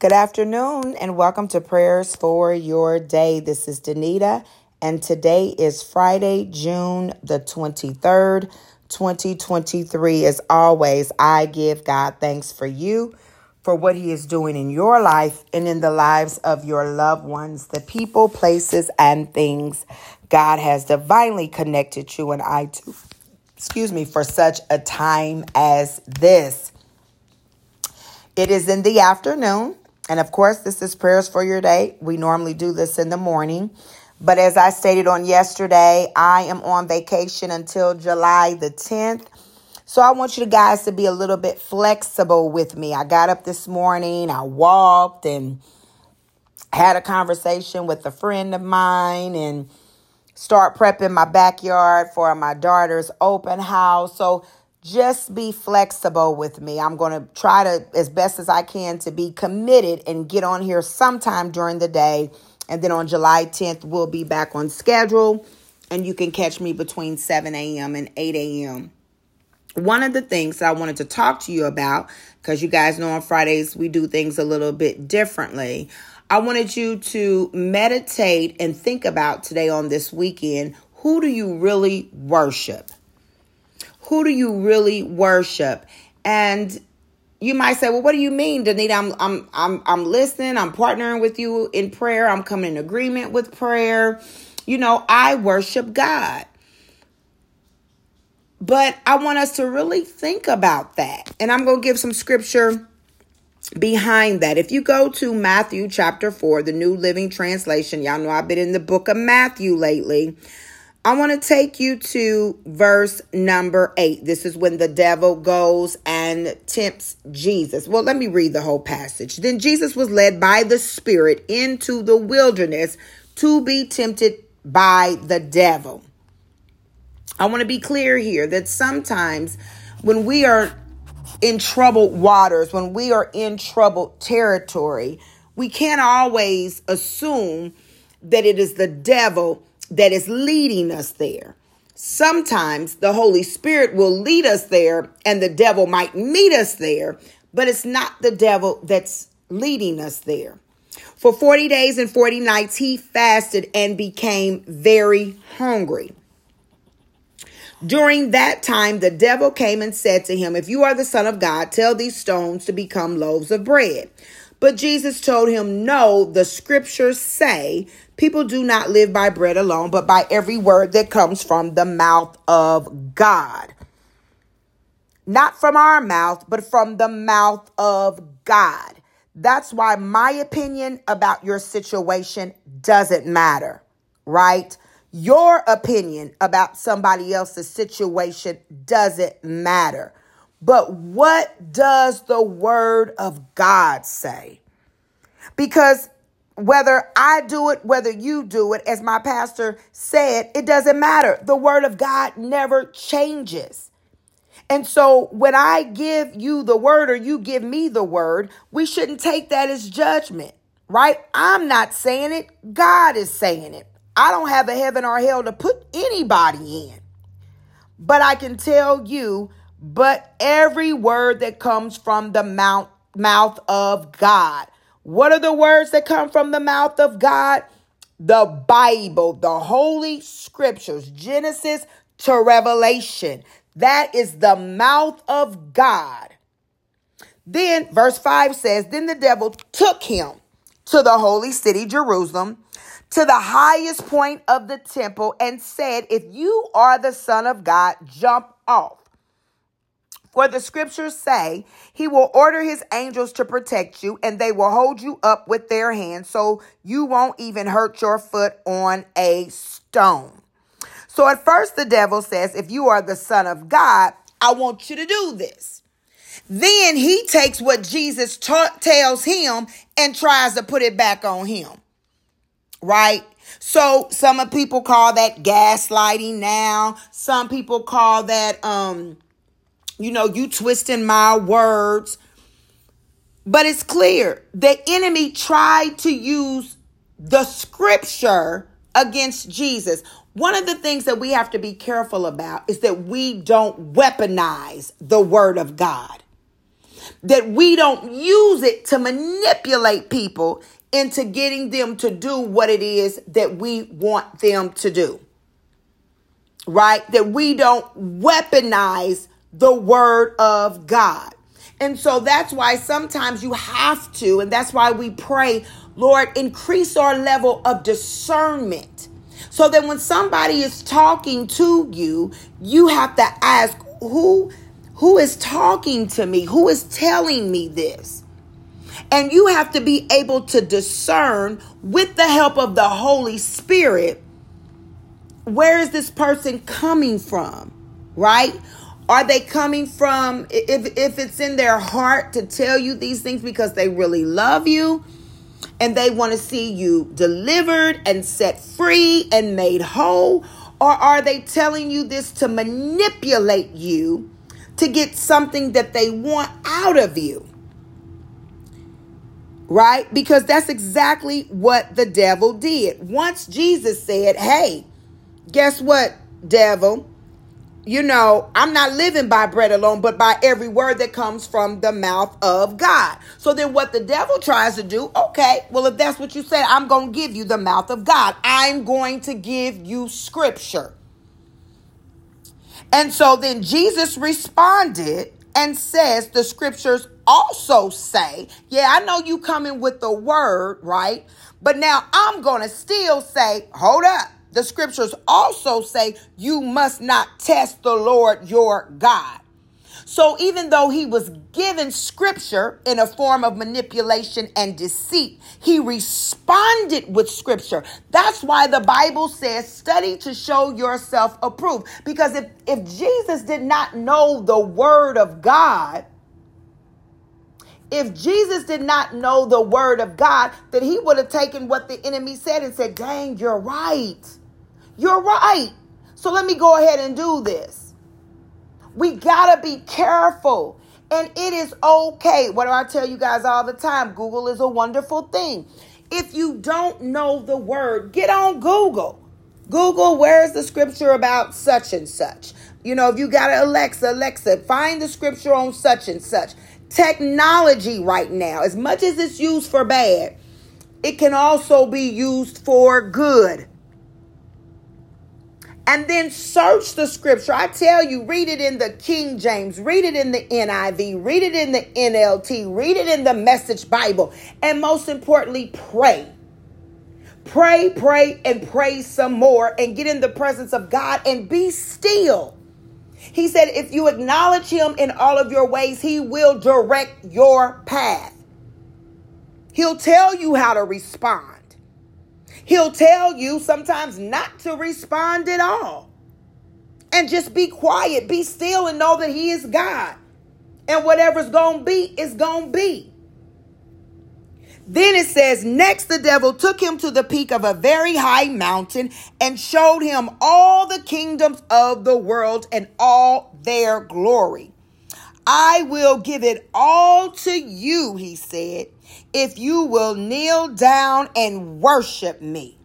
Good afternoon and welcome to Prayers for Your Day. This is Danita and today is Friday, June the 23rd, 2023. As always, I give God thanks for you, for what He is doing in your life and in the lives of your loved ones, the people, places, and things God has divinely connected you and I to. Excuse me, for such a time as this. It is in the afternoon. And of course, this is prayers for your day. We normally do this in the morning. But as I stated on yesterday, I am on vacation until July the 10th. So I want you guys to be a little bit flexible with me. I got up this morning, I walked and had a conversation with a friend of mine and start prepping my backyard for my daughter's open house. So just be flexible with me. I'm going to try to, as best as I can, to be committed and get on here sometime during the day. And then on July 10th, we'll be back on schedule. And you can catch me between 7 a.m. and 8 a.m. One of the things that I wanted to talk to you about, because you guys know on Fridays we do things a little bit differently. I wanted you to meditate and think about today on this weekend who do you really worship? Who do you really worship? And you might say, well, what do you mean, Danita? I'm I'm I'm I'm listening, I'm partnering with you in prayer, I'm coming in agreement with prayer. You know, I worship God. But I want us to really think about that. And I'm going to give some scripture behind that. If you go to Matthew chapter 4, the New Living Translation, y'all know I've been in the book of Matthew lately. I want to take you to verse number eight. This is when the devil goes and tempts Jesus. Well, let me read the whole passage. Then Jesus was led by the Spirit into the wilderness to be tempted by the devil. I want to be clear here that sometimes when we are in troubled waters, when we are in troubled territory, we can't always assume that it is the devil that is leading us there. Sometimes the Holy Spirit will lead us there and the devil might meet us there, but it's not the devil that's leading us there. For 40 days and 40 nights, he fasted and became very hungry. During that time, the devil came and said to him, If you are the Son of God, tell these stones to become loaves of bread. But Jesus told him, No, the scriptures say people do not live by bread alone, but by every word that comes from the mouth of God. Not from our mouth, but from the mouth of God. That's why my opinion about your situation doesn't matter, right? Your opinion about somebody else's situation doesn't matter. But what does the word of God say? Because whether I do it, whether you do it, as my pastor said, it doesn't matter. The word of God never changes. And so when I give you the word or you give me the word, we shouldn't take that as judgment, right? I'm not saying it, God is saying it. I don't have a heaven or hell to put anybody in. But I can tell you but every word that comes from the mouth, mouth of God. What are the words that come from the mouth of God? The Bible, the Holy Scriptures, Genesis to Revelation. That is the mouth of God. Then, verse 5 says, Then the devil took him to the holy city, Jerusalem, to the highest point of the temple, and said, If you are the Son of God, jump off. For the scriptures say, He will order His angels to protect you, and they will hold you up with their hands so you won't even hurt your foot on a stone. So at first, the devil says, If you are the Son of God, I want you to do this. Then he takes what Jesus t- tells him and tries to put it back on him. Right? So some people call that gaslighting now. Some people call that um you know, you twisting my words. But it's clear the enemy tried to use the scripture against Jesus. One of the things that we have to be careful about is that we don't weaponize the word of God. that we don't use it to manipulate people into getting them to do what it is that we want them to do. Right? That we don't weaponize the word of God. And so that's why sometimes you have to, and that's why we pray, Lord, increase our level of discernment. So that when somebody is talking to you, you have to ask, who who is talking to me? Who is telling me this? And you have to be able to discern with the help of the Holy Spirit where is this person coming from? Right? Are they coming from if if it's in their heart to tell you these things because they really love you and they want to see you delivered and set free and made whole or are they telling you this to manipulate you to get something that they want out of you? Right? Because that's exactly what the devil did. Once Jesus said, Hey, guess what, devil? You know, I'm not living by bread alone, but by every word that comes from the mouth of God. So then, what the devil tries to do, okay, well, if that's what you said, I'm going to give you the mouth of God. I'm going to give you scripture. And so then Jesus responded and says, The scriptures also say, Yeah, I know you coming with the word, right? But now I'm going to still say, Hold up the scriptures also say you must not test the Lord your God. So even though he was given scripture in a form of manipulation and deceit, he responded with scripture. That's why the Bible says, study to show yourself approved. Because if, if Jesus did not know the word of God, if Jesus did not know the word of God, then he would have taken what the enemy said and said, dang, you're right. You're right. So let me go ahead and do this. We got to be careful. And it is okay. What do I tell you guys all the time? Google is a wonderful thing. If you don't know the word, get on Google. Google, where's the scripture about such and such? You know, if you got an Alexa, Alexa, find the scripture on such and such. Technology right now, as much as it's used for bad, it can also be used for good and then search the scripture. I tell you, read it in the King James, read it in the NIV, read it in the NLT, read it in the Message Bible, and most importantly, pray. Pray, pray, and pray some more and get in the presence of God and be still. He said, if you acknowledge him in all of your ways, he will direct your path. He'll tell you how to respond. He'll tell you sometimes not to respond at all. And just be quiet, be still, and know that He is God. And whatever's going to be, is going to be. Then it says, Next the devil took him to the peak of a very high mountain and showed him all the kingdoms of the world and all their glory. I will give it all to you, he said, if you will kneel down and worship me.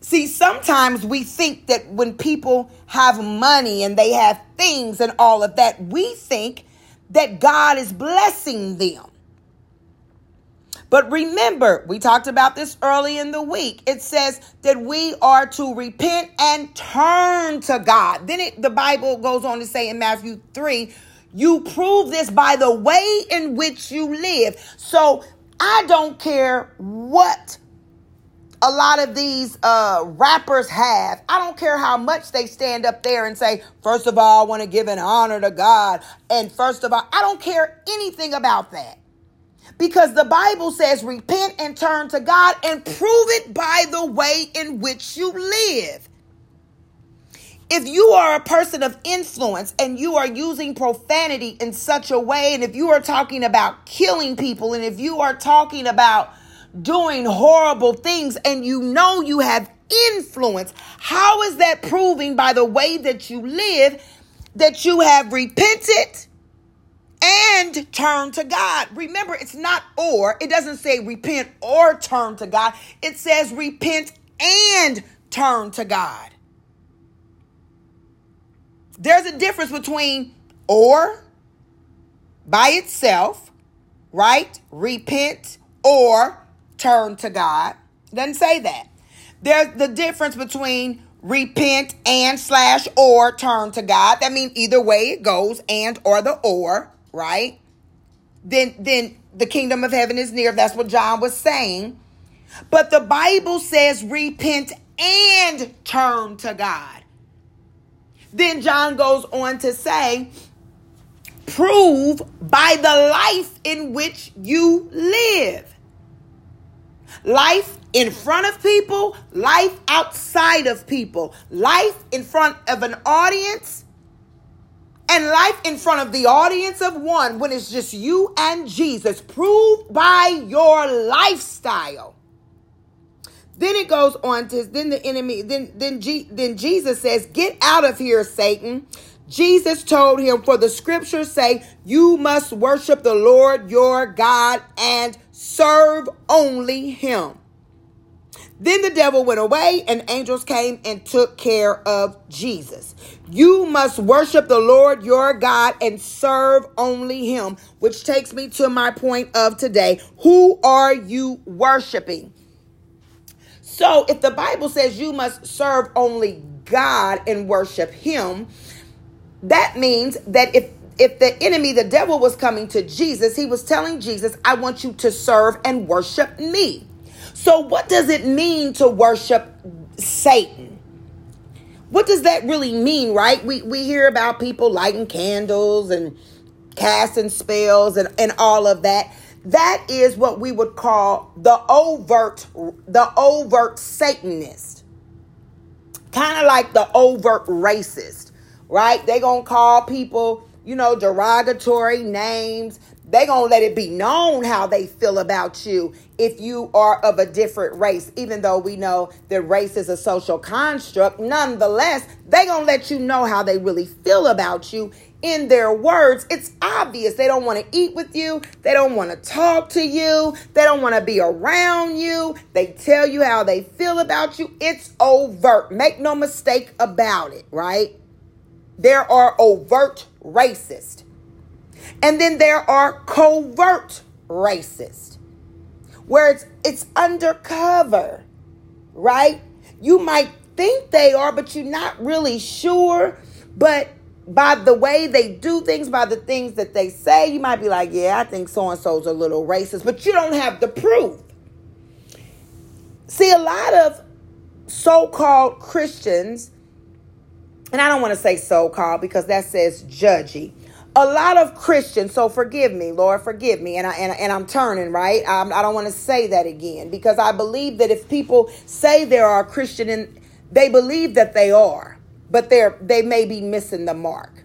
See, sometimes we think that when people have money and they have things and all of that, we think that God is blessing them. But remember, we talked about this early in the week. It says that we are to repent and turn to God. Then it, the Bible goes on to say in Matthew 3 you prove this by the way in which you live. So I don't care what a lot of these uh, rappers have. I don't care how much they stand up there and say, first of all, I want to give an honor to God. And first of all, I don't care anything about that. Because the Bible says, repent and turn to God and prove it by the way in which you live. If you are a person of influence and you are using profanity in such a way, and if you are talking about killing people, and if you are talking about doing horrible things, and you know you have influence, how is that proving by the way that you live that you have repented? and turn to God. Remember, it's not or. It doesn't say repent or turn to God. It says repent and turn to God. There's a difference between or by itself, right? Repent or turn to God. Doesn't say that. There's the difference between repent and slash or turn to God. That means either way it goes, and or the or, right? Then then the kingdom of heaven is near. That's what John was saying. But the Bible says repent and turn to God. Then John goes on to say, prove by the life in which you live. Life in front of people, life outside of people, life in front of an audience, and life in front of the audience of one when it's just you and Jesus. Prove by your lifestyle. Then it goes on to then the enemy then then G, then Jesus says, "Get out of here, Satan." Jesus told him, "For the scriptures say, you must worship the Lord your God and serve only him." Then the devil went away, and angels came and took care of Jesus. You must worship the Lord your God and serve only him, which takes me to my point of today. Who are you worshiping? So, if the Bible says you must serve only God and worship him, that means that if if the enemy, the devil was coming to Jesus, he was telling Jesus, I want you to serve and worship me. So, what does it mean to worship Satan? What does that really mean, right? We, we hear about people lighting candles and casting spells and, and all of that. That is what we would call the overt, the overt Satanist. Kind of like the overt racist, right? They gonna call people, you know, derogatory names they gonna let it be known how they feel about you if you are of a different race even though we know that race is a social construct nonetheless they gonna let you know how they really feel about you in their words. It's obvious. They don't want to eat with you. They don't want to talk to you. They don't want to be around you. They tell you how they feel about you. It's overt. Make no mistake about it right? There are overt racists and then there are covert racists, where it's it's undercover, right? You might think they are, but you're not really sure. But by the way they do things, by the things that they say, you might be like, yeah, I think so and so's a little racist, but you don't have the proof. See, a lot of so called Christians, and I don't want to say so called because that says judgy, a lot of Christians, so forgive me, Lord, forgive me, and I and, and I'm turning right. I'm, I do not want to say that again because I believe that if people say they are a Christian and they believe that they are, but they're they may be missing the mark.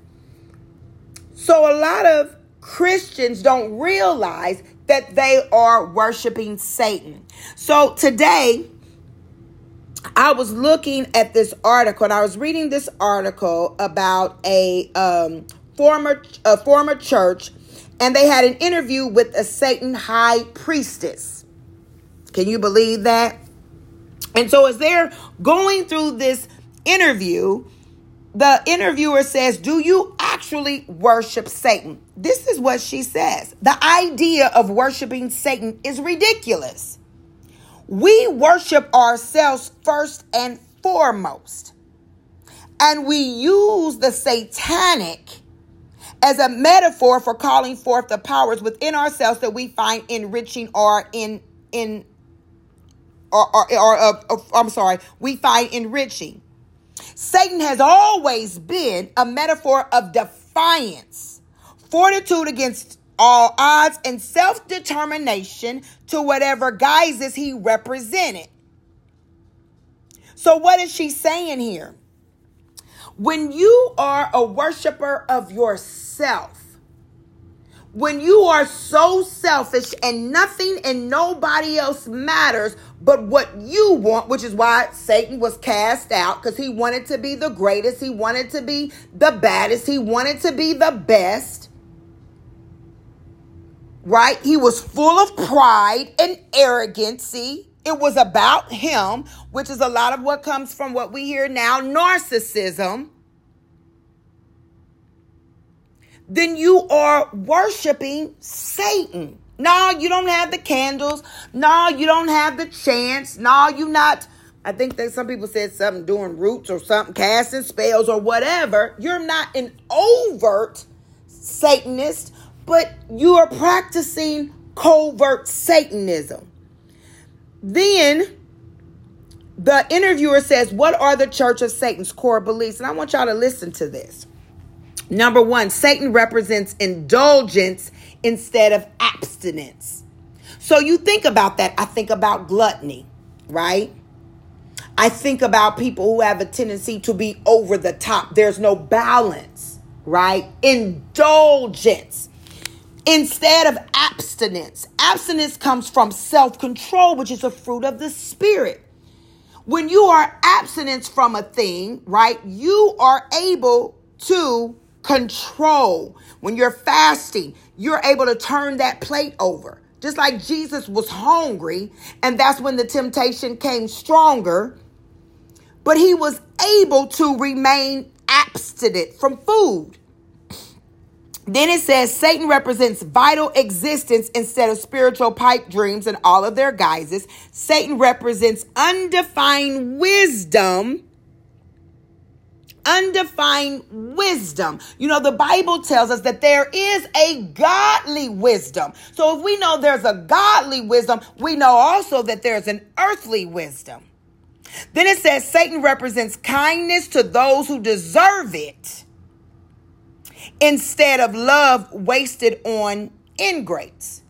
So a lot of Christians don't realize that they are worshiping Satan. So today, I was looking at this article and I was reading this article about a um, former a former church, and they had an interview with a Satan high priestess. Can you believe that? And so as they're going through this interview, the interviewer says, Do you actually worship Satan? This is what she says. The idea of worshiping Satan is ridiculous. We worship ourselves first and foremost. And we use the satanic as a metaphor for calling forth the powers within ourselves that we find enriching or in in or, or, or uh, uh, I'm sorry, we find enriching. Satan has always been a metaphor of defiance, fortitude against all odds, and self determination to whatever guises he represented. So, what is she saying here? When you are a worshiper of yourself, when you are so selfish and nothing and nobody else matters but what you want, which is why Satan was cast out because he wanted to be the greatest, he wanted to be the baddest, he wanted to be the best. Right? He was full of pride and arrogancy. It was about him, which is a lot of what comes from what we hear now narcissism. Then you are worshiping Satan. No, you don't have the candles. No, you don't have the chants. No, you not. I think that some people said something doing roots or something, casting spells or whatever. You're not an overt Satanist, but you are practicing covert Satanism. Then the interviewer says, What are the Church of Satan's core beliefs? And I want y'all to listen to this. Number one, Satan represents indulgence instead of abstinence. So you think about that. I think about gluttony, right? I think about people who have a tendency to be over the top. There's no balance, right? Indulgence instead of abstinence. Abstinence comes from self control, which is a fruit of the Spirit. When you are abstinence from a thing, right, you are able to control. When you're fasting, you're able to turn that plate over. Just like Jesus was hungry, and that's when the temptation came stronger, but he was able to remain abstinent from food. Then it says Satan represents vital existence instead of spiritual pipe dreams and all of their guises. Satan represents undefined wisdom. Undefined wisdom. You know, the Bible tells us that there is a godly wisdom. So if we know there's a godly wisdom, we know also that there's an earthly wisdom. Then it says Satan represents kindness to those who deserve it instead of love wasted on ingrates.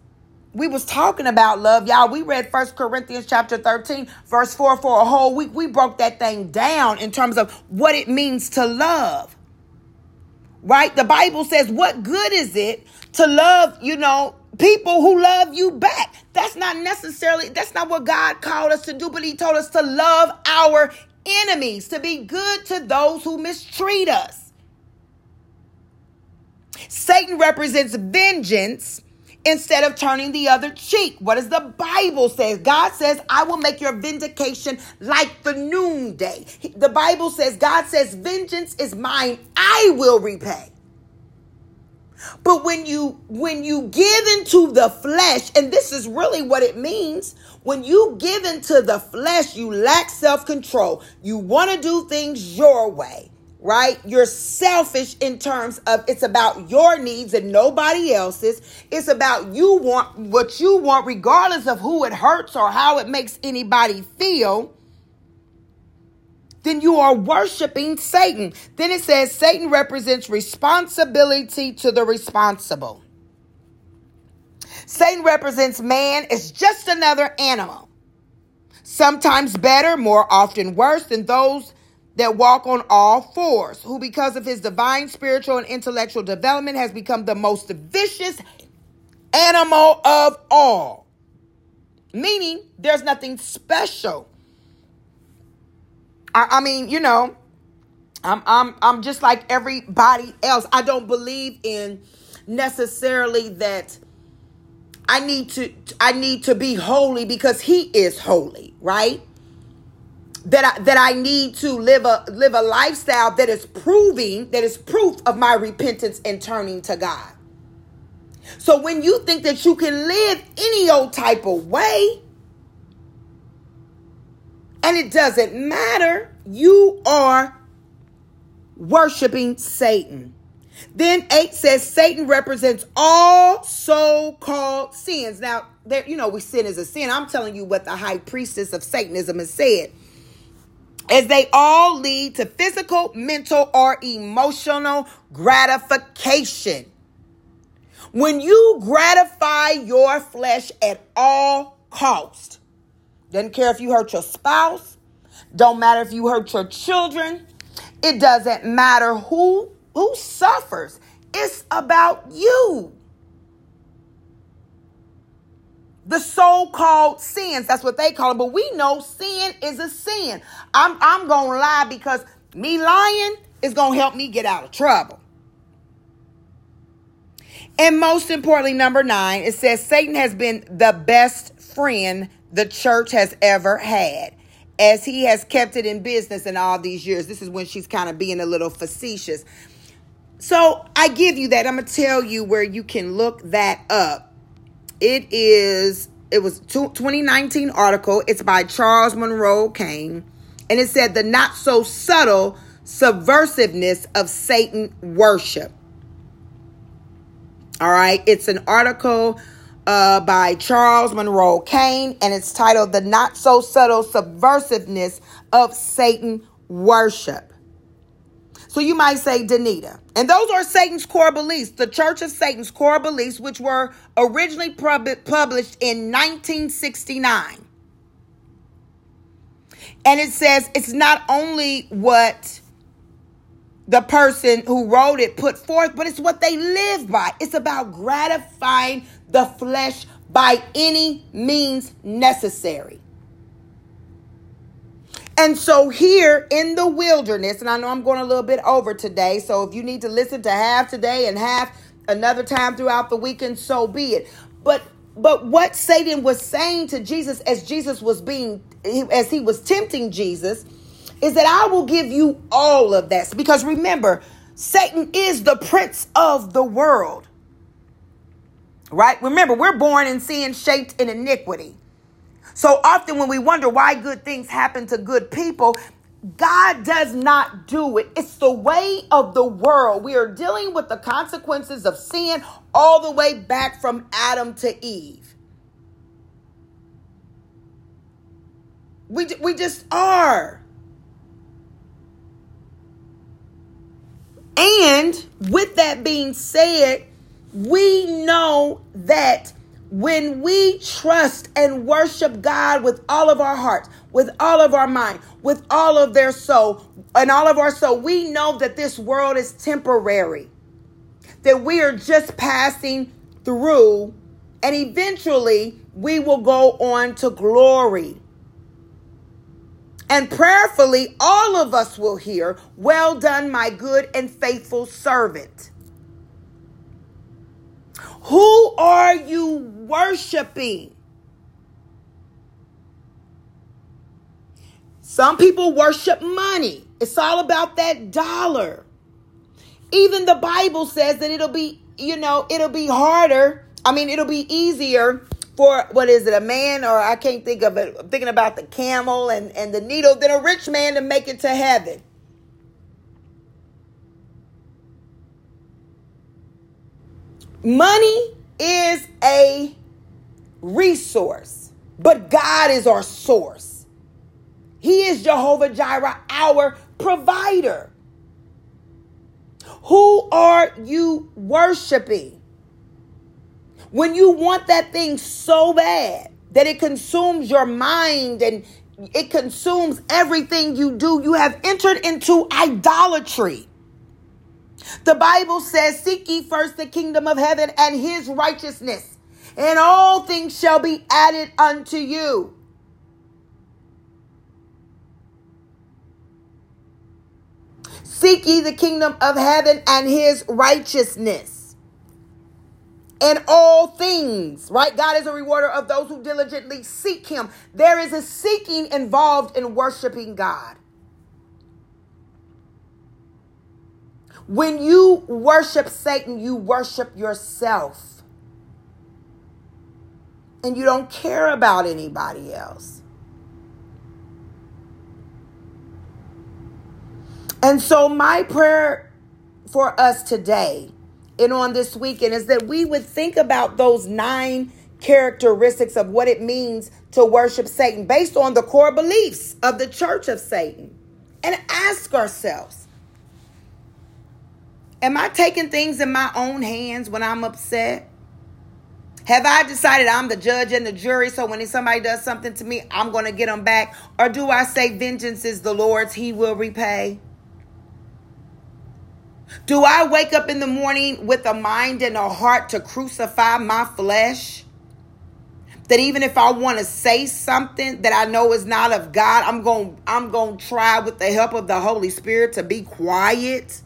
We was talking about love, y'all. We read First Corinthians chapter 13, verse 4 for a whole week. We broke that thing down in terms of what it means to love. Right? The Bible says, what good is it to love, you know, people who love you back? That's not necessarily, that's not what God called us to do, but He told us to love our enemies, to be good to those who mistreat us. Satan represents vengeance instead of turning the other cheek. What does the Bible say? God says, I will make your vindication like the noonday. The Bible says, God says, vengeance is mine, I will repay. But when you when you give into the flesh, and this is really what it means, when you give into the flesh, you lack self-control. You want to do things your way right? You're selfish in terms of it's about your needs and nobody else's. It's about you want what you want, regardless of who it hurts or how it makes anybody feel. Then you are worshiping Satan. Then it says Satan represents responsibility to the responsible. Satan represents man as just another animal. Sometimes better, more often worse than those that walk on all fours, who, because of his divine spiritual and intellectual development, has become the most vicious animal of all. Meaning, there's nothing special. I, I mean, you know, I'm I'm I'm just like everybody else. I don't believe in necessarily that I need to I need to be holy because he is holy, right? That I, that I need to live a live a lifestyle that is proving that is proof of my repentance and turning to God. So when you think that you can live any old type of way and it doesn't matter, you are worshiping Satan. Then 8 says Satan represents all so-called sins. Now, there you know, we sin is a sin. I'm telling you what the high priestess of Satanism has said as they all lead to physical, mental, or emotional gratification. When you gratify your flesh at all cost, doesn't care if you hurt your spouse, don't matter if you hurt your children, it doesn't matter who who suffers. It's about you. The so-called sins. That's what they call it. But we know sin is a sin. I'm I'm gonna lie because me lying is gonna help me get out of trouble. And most importantly, number nine, it says Satan has been the best friend the church has ever had. As he has kept it in business in all these years. This is when she's kind of being a little facetious. So I give you that. I'm gonna tell you where you can look that up. It is it was 2019 article. It's by Charles Monroe Kane, and it said the not so subtle subversiveness of Satan worship. All right, it's an article uh, by Charles Monroe Kane, and it's titled "The Not So Subtle Subversiveness of Satan Worship." So you might say Danita. And those are Satan's core beliefs, the Church of Satan's core beliefs, which were originally pub- published in 1969. And it says it's not only what the person who wrote it put forth, but it's what they live by. It's about gratifying the flesh by any means necessary. And so here in the wilderness, and I know I'm going a little bit over today, so if you need to listen to half today and half another time throughout the weekend, so be it. But but what Satan was saying to Jesus as Jesus was being as he was tempting Jesus is that I will give you all of that. Because remember, Satan is the prince of the world. Right? Remember, we're born in sin shaped in iniquity. So often when we wonder why good things happen to good people, God does not do it. It's the way of the world. We are dealing with the consequences of sin all the way back from Adam to Eve. We, we just are. And with that being said, we know that when we trust and worship God with all of our hearts, with all of our mind, with all of their soul, and all of our soul, we know that this world is temporary, that we are just passing through, and eventually we will go on to glory. And prayerfully, all of us will hear, Well done, my good and faithful servant. Who are you worshiping? Some people worship money. It's all about that dollar. Even the Bible says that it'll be, you know, it'll be harder. I mean, it'll be easier for what is it, a man, or I can't think of it. I'm thinking about the camel and, and the needle than a rich man to make it to heaven. Money is a resource, but God is our source. He is Jehovah Jireh, our provider. Who are you worshiping? When you want that thing so bad that it consumes your mind and it consumes everything you do, you have entered into idolatry. The Bible says, Seek ye first the kingdom of heaven and his righteousness, and all things shall be added unto you. Seek ye the kingdom of heaven and his righteousness. And all things, right? God is a rewarder of those who diligently seek him. There is a seeking involved in worshiping God. When you worship Satan, you worship yourself. And you don't care about anybody else. And so, my prayer for us today and on this weekend is that we would think about those nine characteristics of what it means to worship Satan based on the core beliefs of the church of Satan and ask ourselves Am I taking things in my own hands when I'm upset? Have I decided I'm the judge and the jury, so when somebody does something to me, I'm going to get them back? Or do I say, Vengeance is the Lord's, He will repay? Do I wake up in the morning with a mind and a heart to crucify my flesh? That even if I want to say something that I know is not of God, I'm going I'm going to try with the help of the Holy Spirit to be quiet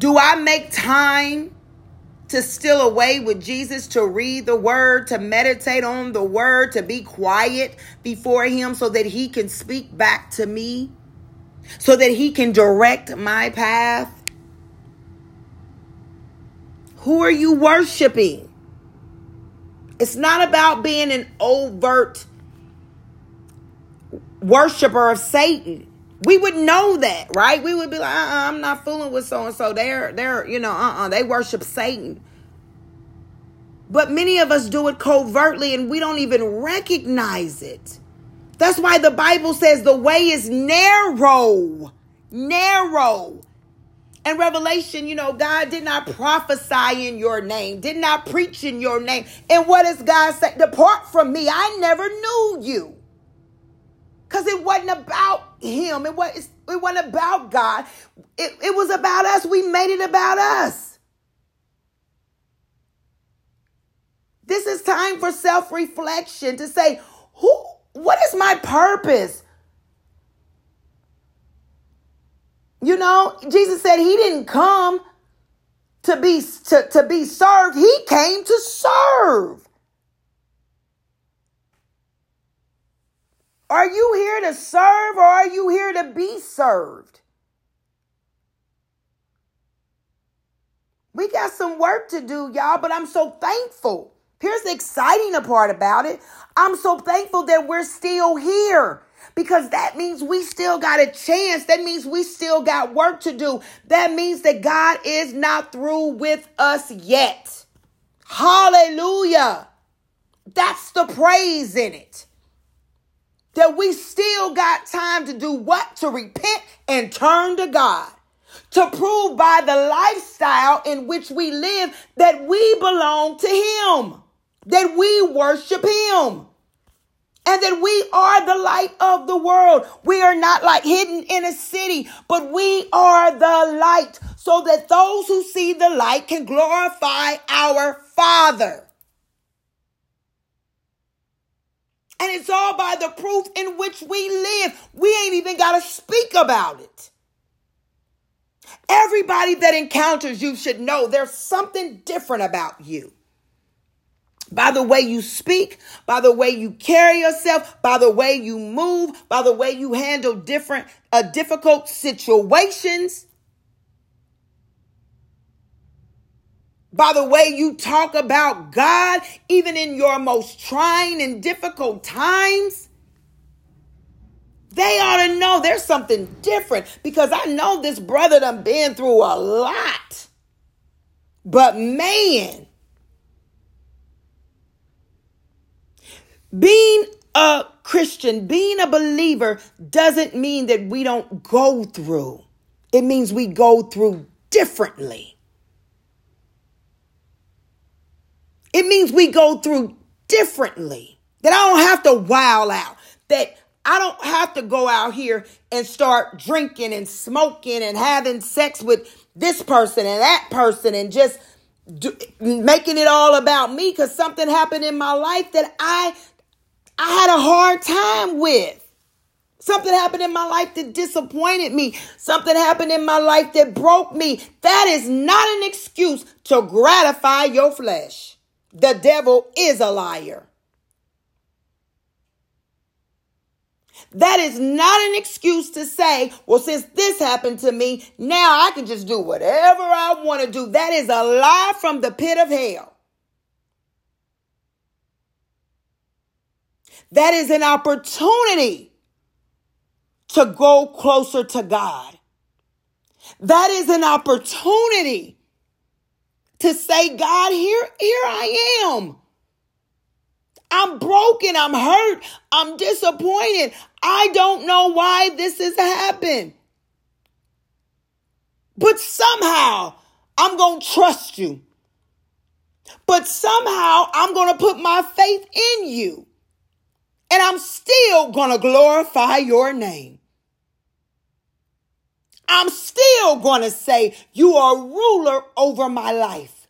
do I make time to steal away with Jesus, to read the word, to meditate on the word, to be quiet before him so that he can speak back to me? so that he can direct my path? Who are you worshiping? It's not about being an overt worshiper of Satan. We would know that, right? We would be like, uh-uh, I'm not fooling with so and so. They're they're, you know, uh-uh, they worship Satan. But many of us do it covertly and we don't even recognize it. That's why the Bible says the way is narrow. Narrow. And Revelation, you know, God did not prophesy in your name, did not preach in your name. And what does God say? Depart from me. I never knew you. Because it wasn't about him. It, was, it wasn't about God. It, it was about us. We made it about us. This is time for self reflection to say, who, what is my purpose? You know, Jesus said he didn't come to be to, to be served. He came to serve. Are you here to serve or are you here to be served? We got some work to do, y'all, but I'm so thankful. Here's the exciting part about it. I'm so thankful that we're still here because that means we still got a chance. That means we still got work to do. That means that God is not through with us yet. Hallelujah. That's the praise in it. That we still got time to do what? To repent and turn to God. To prove by the lifestyle in which we live that we belong to Him, that we worship Him and that we are the light of the world. We are not like hidden in a city, but we are the light so that those who see the light can glorify our Father. And it's all by the proof in which we live. We ain't even got to speak about it. Everybody that encounters you should know there's something different about you by the way you speak, by the way you carry yourself, by the way you move, by the way you handle different uh, difficult situations, by the way you talk about God, even in your most trying and difficult times. They ought to know there's something different because I know this brother done been through a lot. But man, Being a Christian, being a believer doesn't mean that we don't go through. It means we go through differently. It means we go through differently. That I don't have to wow out. That I don't have to go out here and start drinking and smoking and having sex with this person and that person and just do, making it all about me because something happened in my life that I I had a hard time with. Something happened in my life that disappointed me. Something happened in my life that broke me. That is not an excuse to gratify your flesh. The devil is a liar. That is not an excuse to say, well, since this happened to me, now I can just do whatever I want to do. That is a lie from the pit of hell. That is an opportunity to go closer to God. That is an opportunity to say, God, here, here I am. I'm broken. I'm hurt. I'm disappointed. I don't know why this has happened. But somehow I'm going to trust you. But somehow I'm going to put my faith in you and I'm still going to glorify your name. I'm still going to say, You are ruler over my life.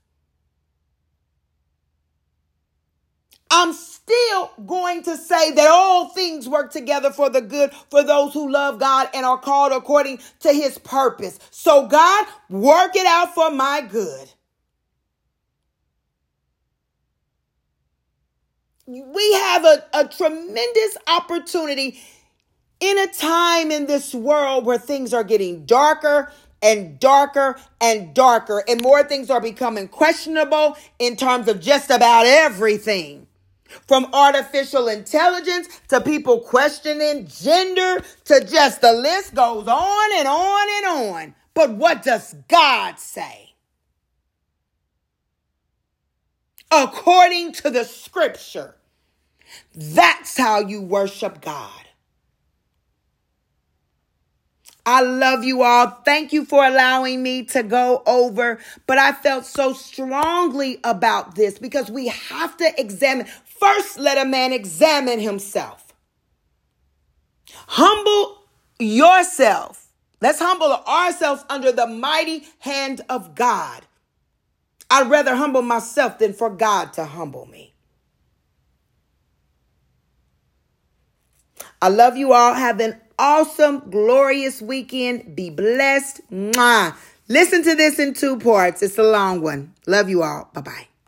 I'm still going to say that all things work together for the good for those who love God and are called according to his purpose. So, God, work it out for my good. we have a, a tremendous opportunity in a time in this world where things are getting darker and darker and darker, and more things are becoming questionable in terms of just about everything. From artificial intelligence to people questioning gender to just the list goes on and on and on. But what does God say? According to the scripture, that's how you worship God. I love you all. Thank you for allowing me to go over. But I felt so strongly about this because we have to examine. First, let a man examine himself. Humble yourself. Let's humble ourselves under the mighty hand of God. I'd rather humble myself than for God to humble me. I love you all. Have an awesome, glorious weekend. Be blessed. Mwah. Listen to this in two parts. It's a long one. Love you all. Bye bye.